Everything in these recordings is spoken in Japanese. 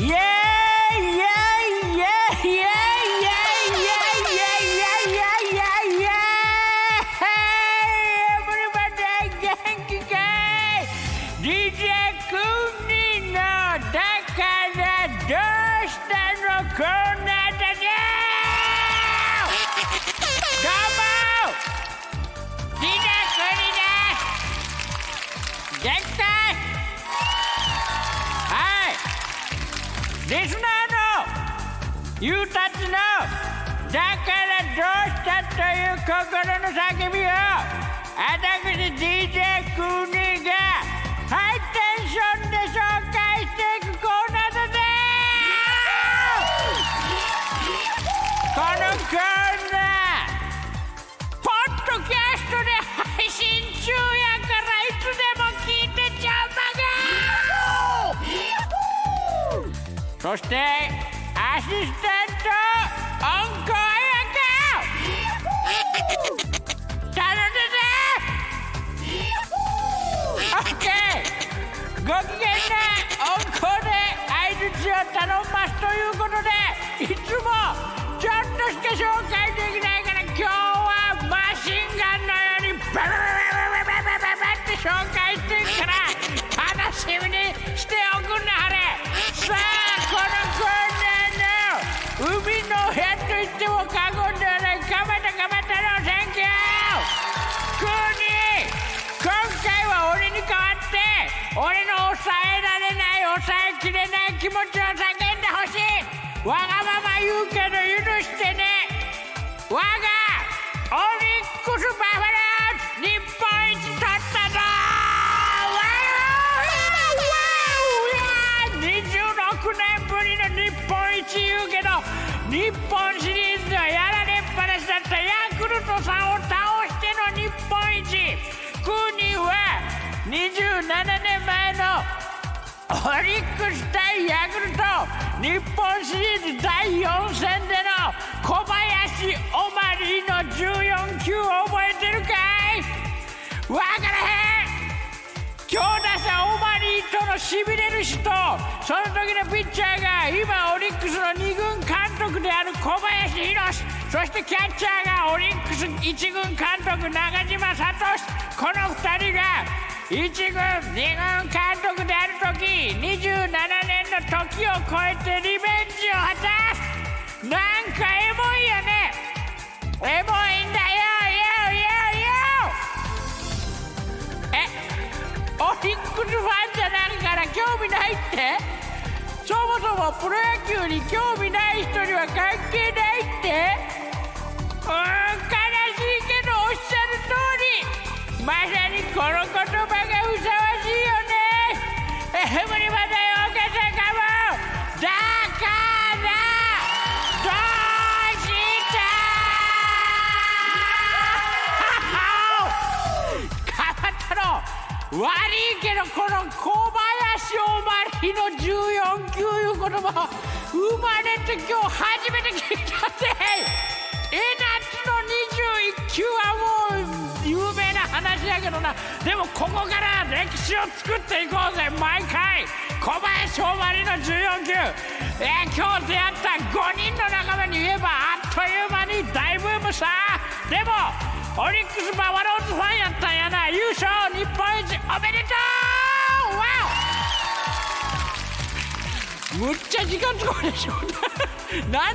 Yeah! リスナーのゆうたちのだからどうしたという心の叫びを私 DJ そしてアシスタントオンコア頼んでねオッケー。ご機嫌なオンコで相槌を頼ますということでいつもちょっとしか紹介できないから今日はマシンガンのようにバババババババババって紹介気持ちを叫んでほしい。わがまま言うけど許してね。我がオリックス・バファローズ日本一取ったぞ。わわわ26年ぶりの日本一言うけど日本シリーズではやられっぱなしだったヤクルトさんを倒しての日本一。クーニーは27年前のオリックス対ヤクルト日本シリーズ第4戦での小林オマリーの14球覚えてるかい？わからへん。強打者オマリーとのしびれる人。その時のピッチャーが今オリックスの2軍監督である小林宏そしてキャッチャーがオリックス1軍監督中島聡。この2人が1軍2軍監督である時27年の時を超えてリベンジを果たす。なんかエモいよね。エモいんだよ。よよよえオリックスファンじゃないから興味ないって？そもそもプロ野球に興味ない人には関係ないって？葉がふさわしいよね。エブリバディオーケストラカモンだからどうした？かまったろ悪いけどこの小林おまりの14球いう言葉生まれて今日初めて聞いたぜ。えなつのでもここから歴史を作っていこうぜ毎回小林おまりの14球えー今日出会った5人の仲間に言えばあっという間に大ブームさでもオリックス・バファローズファンやったんやな。優勝。日本一おめでとう。わお。むっちゃ時間使うでしょ何が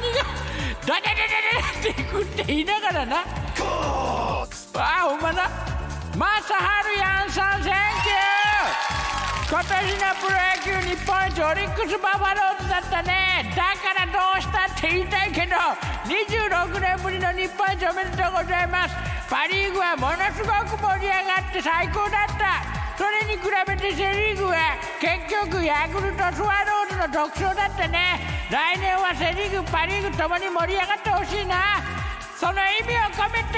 「ダダダダダ」っていくって言いながらなああほんまだマサハルヤンさん thank you 今年のプロ野球日本一オリックス・バファローズだったね。だからどうしたって言いたいけど26年ぶりの日本一おめでとうございます。パ・リーグはものすごく盛り上がって最高だった。それに比べてセ・リーグは結局ヤクルトスワローズの独走だったね。来年はセ・リーグパ・リーグともに盛り上がってほしいな。その意味を込めて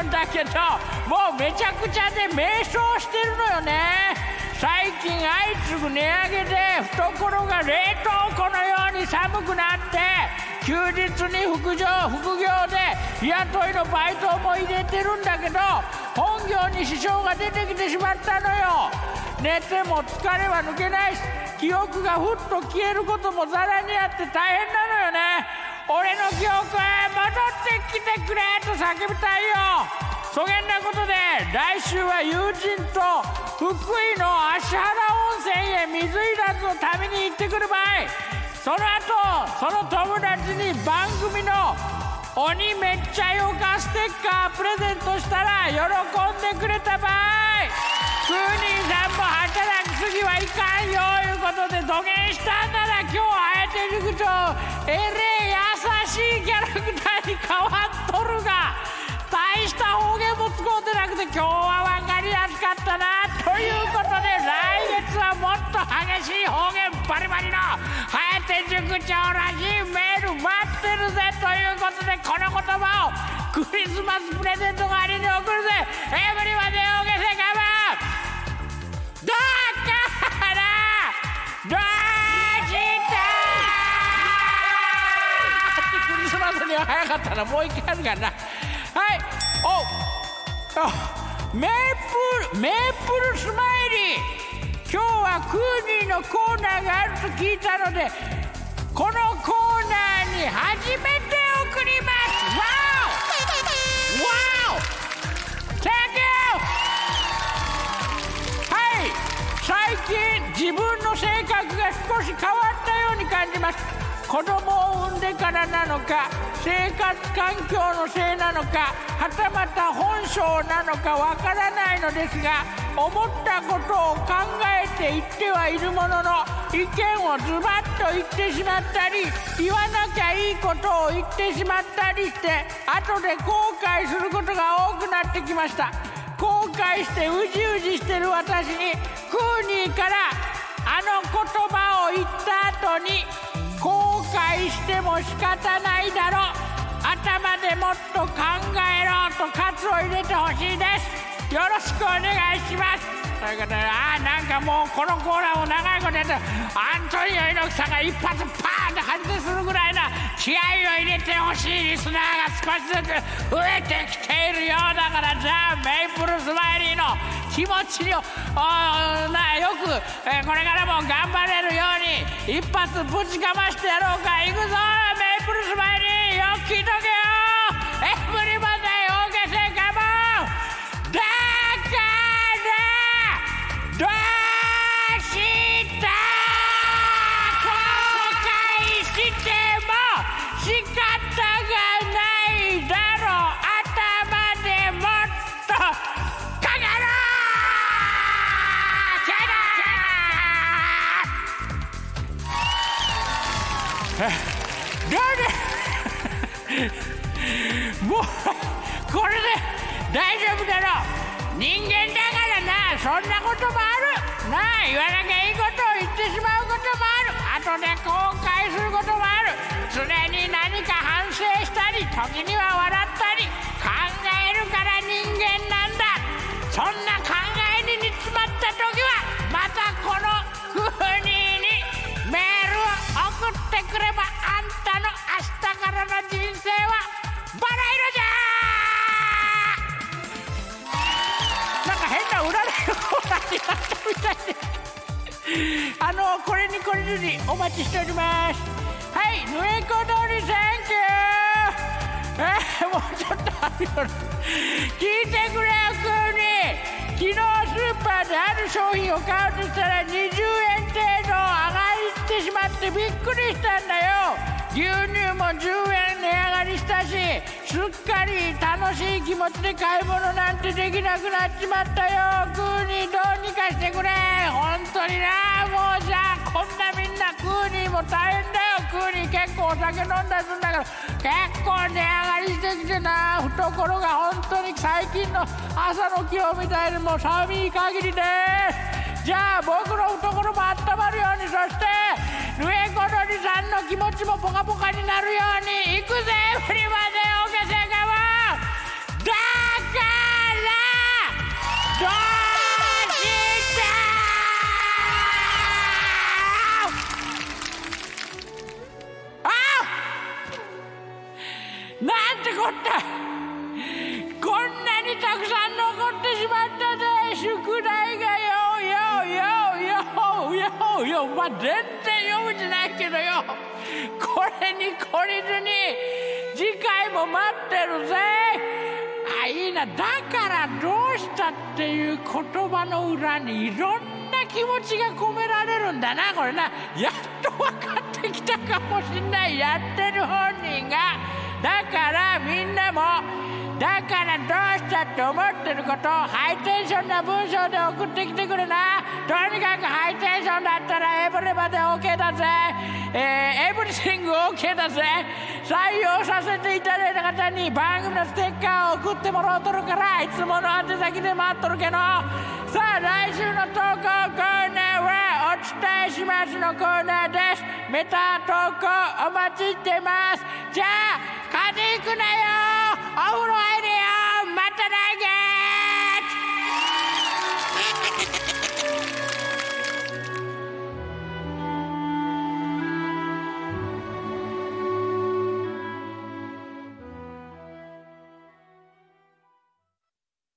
テンションだけどもうめちゃくちゃで迷走してるのよね。最近相次ぐ値上げで懐が冷凍庫のように寒くなって休日に副業副業で日雇いのバイトも入れてるんだけど本業に支障が出てきてしまったのよ。寝ても疲れは抜けないし記憶がふっと消えることもざらにあって大変なのよね。俺の記憶へ戻ってきてくれと叫びたいよ。そげんなことで来週は友人と福井の芦原温泉へ水いらずの旅に行ってくるばい。その後その友達に番組の鬼めっちゃよかステッカープレゼントしたら喜んでくれたばい。クーニーさんも働きすぎはいかんよいうことで土下したんなら今日あえて塾長えれえ優しいキャラクターに変わっとるが大した方言も使うてなくて今日は分かりやすかったなということで来月はもっと激しい方言バリバリの颯塾長らしいメール待ってるぜということでこの言葉をクリスマスプレゼント代わりに送るぜ。エブリバデオーゲセカバだクリスマスには早かったな。もう一回あるからな。はい。おあメープルメープルスマイリー。今日はクーニーのコーナーがあると聞いたのでこのコーナーに初めて送ります。わおわお Thank you はい。最近自分の性格が少し変わったように感じます。子供を産んでからなのか生活環境のせいなのかはたまた本性なのかわからないのですが思ったことを考えて言ってはいるものの意見をズバッと言ってしまったり言わなきゃいいことを言ってしまったりして後で後悔することが多くなってきました。後悔してうじうじしてる私にクーニーからあの言葉を言った後に後悔しても仕方ないだろ。頭でもっと考えろと喝を入れてほしいです。よろしくお願いします。ということでああなんかもうこのコーナーを長いことやってアントニオ猪木さんが一発パーンと反転するぐらいな気合を入れてほしいリスナーが少しずつ増えてきているようだからじゃあメイプルスマイリーの気持ちをなよく、えー、これからも頑張れ。一発ぶちかましてやろうか。いくぞ。メイプルスマイリー。よく聞いと人間だからな。そんなこともある。なあ言わなきゃいいことを言ってしまうこともある。後で後悔することもある。常に何か反省したり時には笑ったり。考えるから人間なんだ。そんなあのこれにこれにお待ちしております。はいぬいこ通りサンキューえ、もうちょっとあるよ。聞いてくれよ急に。昨日スーパーである商品を買うとしたら20円程度上がってしまってびっくりしたんだよ。牛乳も10円値上がりしたしすっかり楽しい気持ちで買い物なんてできなくなっちまったよ。クーニーどうにかしてくれ。本当にな。もうじゃあこんなみんなクーニーも大変だよ。クーニー結構お酒飲んだりするんだけど結構値上がりしてきてな。懐が本当に最近の朝の気温みたいにもう寒い限りで。すじゃあ僕の懐も温まるようにそしてぬえころりさんの気持ちもポカポカになるようにいくぜ振りまでおけせがわだからどうしたあなんてこった。こんなにたくさん残ってしまったぜ宿題がよよよよよよまあ全然読むじゃないけどよ。これに懲りずに次回も待ってるぜ。あいいな。だからどうしたっていう言葉の裏にいろんな気持ちが込められるんだな。これな。やっと分かってきたかもしんない。やってる本人が。だからみんなもだからどうしたって思ってることをハイテンションな文章で送ってきてくれな。とにかくハイテンションだったらエブリバで OK だぜ。えー、エブリシング OK だぜ。採用させていただいた方に番組のステッカーを送ってもらうとるからいつもの宛先で待っとるけどさあ来週の投稿コーナーはお伝えしますのコーナーです。メタ投稿お待ちしてます。じゃあ Kunaya!